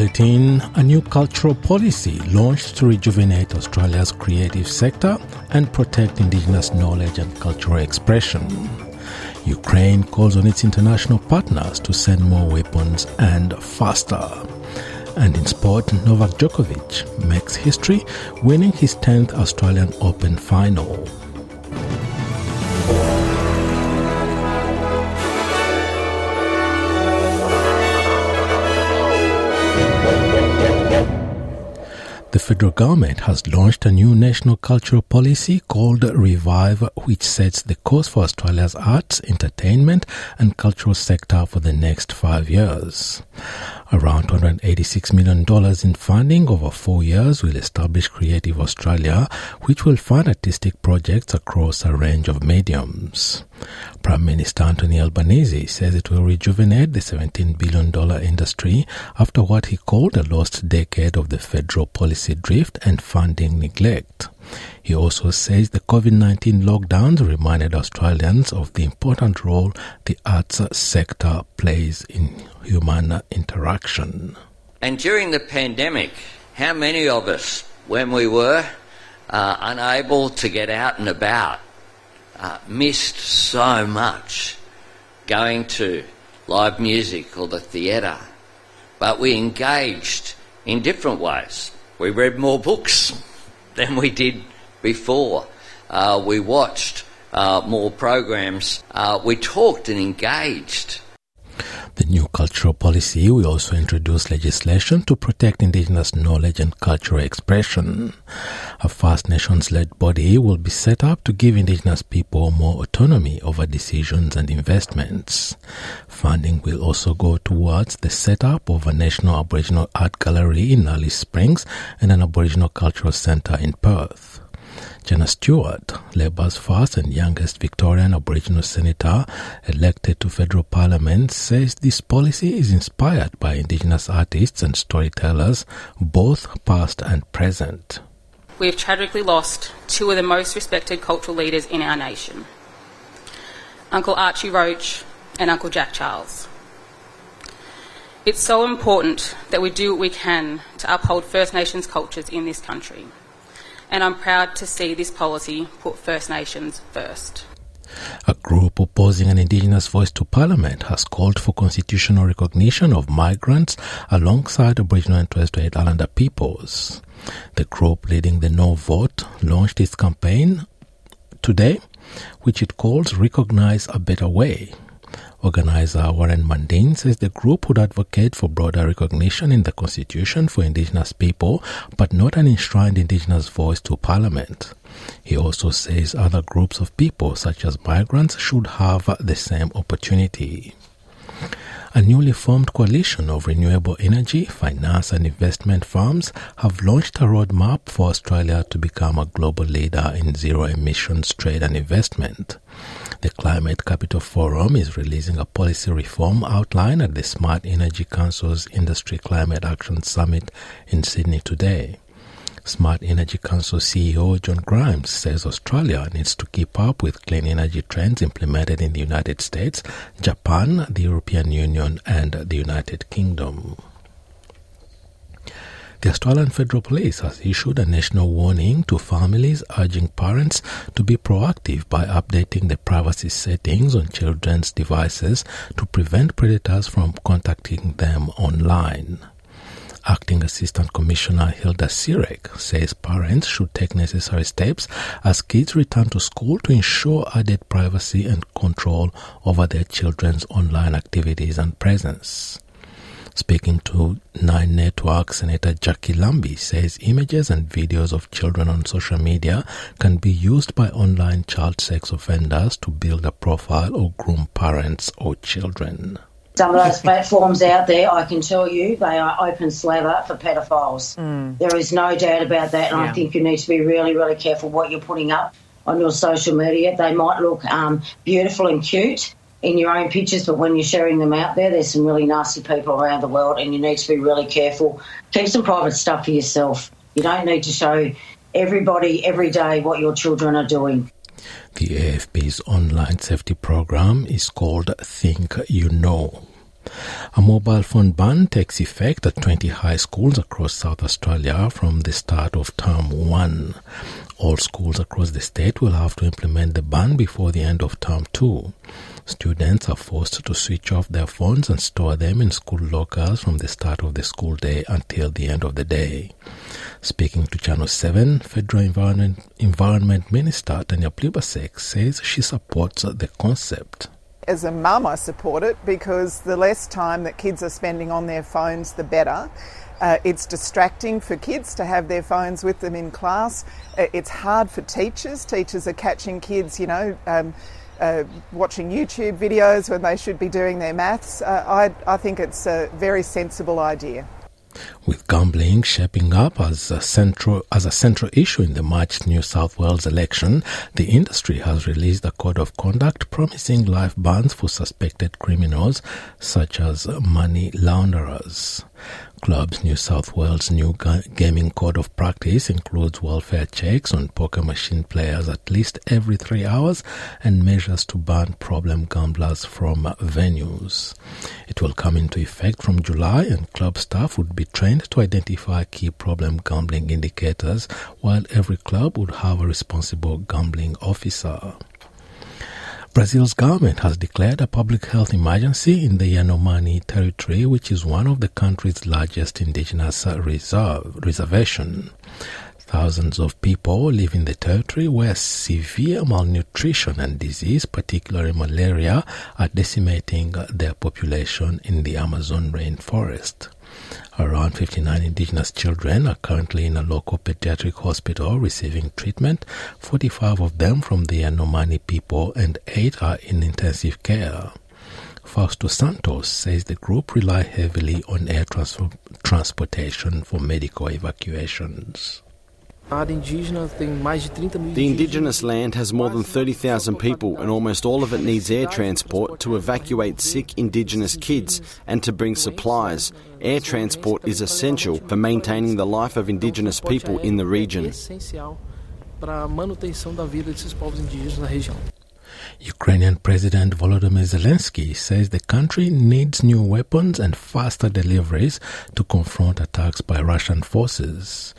Bulletin, a new cultural policy launched to rejuvenate Australia's creative sector and protect Indigenous knowledge and cultural expression. Ukraine calls on its international partners to send more weapons and faster. And in sport, Novak Djokovic makes history, winning his 10th Australian Open final. Federal government has launched a new national cultural policy called Revive, which sets the course for Australia's arts, entertainment, and cultural sector for the next five years. Around $286 million in funding over four years will establish Creative Australia, which will fund artistic projects across a range of mediums. Prime Minister Anthony Albanese says it will rejuvenate the $17 billion industry after what he called a lost decade of the federal policy drift and funding neglect. He also says the COVID 19 lockdowns reminded Australians of the important role the arts sector plays in human interaction. And during the pandemic, how many of us, when we were uh, unable to get out and about, uh, missed so much going to live music or the theatre? But we engaged in different ways. We read more books than we did before. Uh, we watched uh, more programs. Uh, we talked and engaged. The new cultural policy will also introduce legislation to protect Indigenous knowledge and cultural expression. A First Nations led body will be set up to give Indigenous people more autonomy over decisions and investments. Funding will also go towards the setup of a National Aboriginal Art Gallery in Alice Springs and an Aboriginal Cultural Centre in Perth. Jana Stewart, Labor's first and youngest Victorian Aboriginal senator elected to federal parliament, says this policy is inspired by Indigenous artists and storytellers, both past and present. We have tragically lost two of the most respected cultural leaders in our nation Uncle Archie Roach and Uncle Jack Charles. It's so important that we do what we can to uphold First Nations cultures in this country and I'm proud to see this policy put First Nations first. A group opposing an Indigenous voice to Parliament has called for constitutional recognition of migrants alongside Aboriginal and Torres Strait Islander peoples. The group leading the No vote launched its campaign today, which it calls Recognize a Better Way. Organizer Warren Mundine says the group would advocate for broader recognition in the Constitution for Indigenous people, but not an enshrined Indigenous voice to Parliament. He also says other groups of people, such as migrants, should have the same opportunity a newly formed coalition of renewable energy, finance, and investment firms have launched a roadmap for Australia to become a global leader in zero emissions trade and investment. The Climate Capital Forum is releasing a policy reform outline at the Smart Energy Council's Industry Climate Action Summit in Sydney today. Smart Energy Council CEO John Grimes says Australia needs to keep up with clean energy trends implemented in the United States, Japan, the European Union, and the United Kingdom. The Australian Federal Police has issued a national warning to families urging parents to be proactive by updating the privacy settings on children's devices to prevent predators from contacting them online. Acting Assistant Commissioner Hilda Sirec says parents should take necessary steps as kids return to school to ensure added privacy and control over their children's online activities and presence. Speaking to Nine Network, Senator Jackie Lambie says images and videos of children on social media can be used by online child sex offenders to build a profile or groom parents or children. Some of those platforms out there, I can tell you, they are open slather for pedophiles. Mm. There is no doubt about that, and yeah. I think you need to be really, really careful what you're putting up on your social media. They might look um, beautiful and cute in your own pictures, but when you're sharing them out there, there's some really nasty people around the world, and you need to be really careful. Keep some private stuff for yourself. You don't need to show everybody every day what your children are doing. The AFP's online safety program is called Think You Know. A mobile phone ban takes effect at 20 high schools across South Australia from the start of term 1. All schools across the state will have to implement the ban before the end of term 2. Students are forced to switch off their phones and store them in school lockers from the start of the school day until the end of the day. Speaking to Channel 7, Federal Environment, Environment Minister Tanya Plibersek says she supports the concept as a mum, I support it because the less time that kids are spending on their phones, the better. Uh, it's distracting for kids to have their phones with them in class. Uh, it's hard for teachers. Teachers are catching kids, you know, um, uh, watching YouTube videos when they should be doing their maths. Uh, I, I think it's a very sensible idea. With gambling shaping up as a central as a central issue in the March New South Wales election, the industry has released a code of conduct promising life bans for suspected criminals such as money launderers. Clubs New South Wales' new ga- gaming code of practice includes welfare checks on poker machine players at least every three hours and measures to ban problem gamblers from venues. It will come into effect from July, and club staff would be trained to identify key problem gambling indicators, while every club would have a responsible gambling officer. Brazil's government has declared a public health emergency in the Yanomami territory, which is one of the country's largest indigenous reserve, reservation. Thousands of people live in the territory where severe malnutrition and disease, particularly malaria, are decimating their population in the Amazon rainforest. Around 59 indigenous children are currently in a local pediatric hospital receiving treatment, 45 of them from the Yanomami people, and 8 are in intensive care. Fausto Santos says the group rely heavily on air trans- transportation for medical evacuations. The indigenous land has more than 30,000 people, and almost all of it needs air transport to evacuate sick indigenous kids and to bring supplies. Air transport is essential for maintaining the life of indigenous people in the region. Ukrainian President Volodymyr Zelensky says the country needs new weapons and faster deliveries to confront attacks by Russian forces.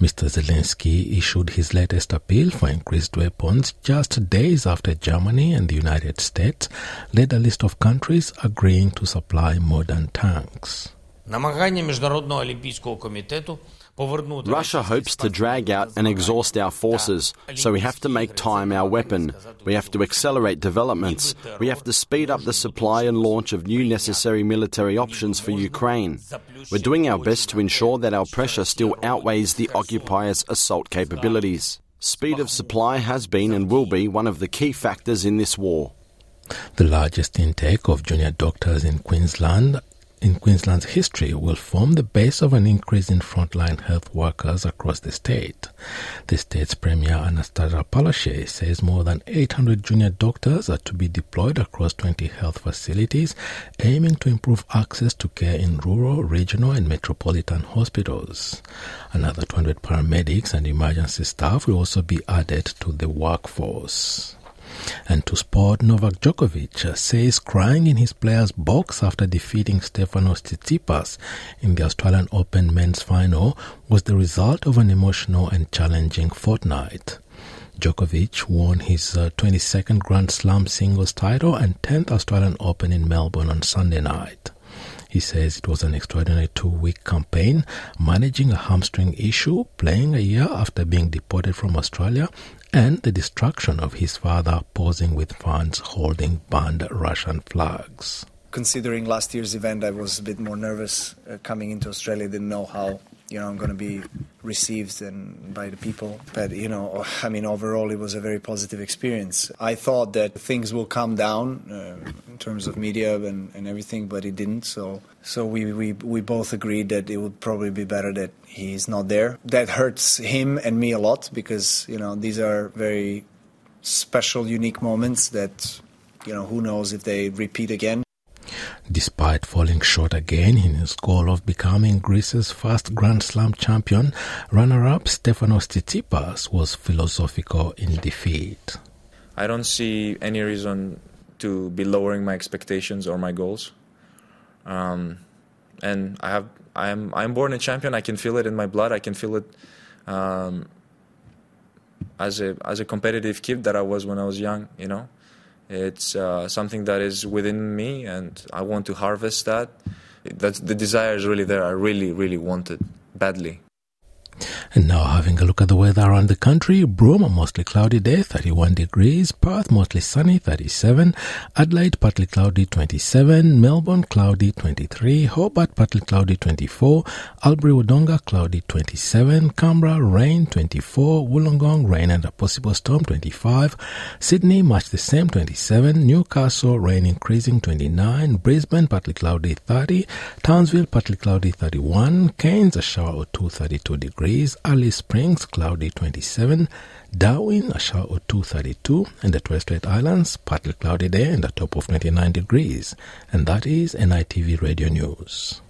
Mr. Zelensky issued his latest appeal for increased weapons just days after Germany and the United States led a list of countries agreeing to supply modern tanks. Намагання Міжнародного олімпійського комітету Russia hopes to drag out and exhaust our forces, so we have to make time our weapon. We have to accelerate developments. We have to speed up the supply and launch of new necessary military options for Ukraine. We're doing our best to ensure that our pressure still outweighs the occupiers' assault capabilities. Speed of supply has been and will be one of the key factors in this war. The largest intake of junior doctors in Queensland in Queensland's history will form the base of an increase in frontline health workers across the state. The state's Premier Annastacia Palaszczuk says more than 800 junior doctors are to be deployed across 20 health facilities, aiming to improve access to care in rural, regional, and metropolitan hospitals. Another 200 paramedics and emergency staff will also be added to the workforce. And to sport, Novak Djokovic says crying in his player's box after defeating Stefanos Tsitsipas in the Australian Open men's final was the result of an emotional and challenging fortnight. Djokovic won his uh, 22nd Grand Slam singles title and 10th Australian Open in Melbourne on Sunday night. He says it was an extraordinary two week campaign, managing a hamstring issue, playing a year after being deported from Australia, and the destruction of his father posing with fans holding banned Russian flags. Considering last year's event, I was a bit more nervous uh, coming into Australia. Didn't know how you know I'm going to be received and by the people. But you know, I mean, overall, it was a very positive experience. I thought that things will calm down uh, in terms of media and, and everything, but it didn't. So, so we, we we both agreed that it would probably be better that he's not there. That hurts him and me a lot because you know these are very special, unique moments that you know who knows if they repeat again. Despite falling short again in his goal of becoming Greece's first Grand Slam champion, runner-up Stefanos Tsitsipas was philosophical in defeat. I don't see any reason to be lowering my expectations or my goals. Um, and I have I'm I'm born a champion. I can feel it in my blood. I can feel it um, as a as a competitive kid that I was when I was young. You know, it's uh, something that is within me, and I want to harvest that. That's the desire is really there. I really really want it badly. And now having a look at the weather around the country, Broome, a mostly cloudy day, 31 degrees, Perth, mostly sunny, 37, Adelaide, partly cloudy, 27, Melbourne, cloudy, 23, Hobart, partly cloudy, 24, Albury, Wodonga, cloudy, 27, Canberra, rain, 24, Wollongong, rain and a possible storm, 25, Sydney, much the same, 27, Newcastle, rain increasing, 29, Brisbane, partly cloudy, 30, Townsville, partly cloudy, 31, Cairns, a shower or two, 32 degrees, Alice Springs, cloudy 27, Darwin, a shower or 2, 32, and the Torres Islands, partly cloudy day and a top of 29 degrees. And that is NITV Radio News.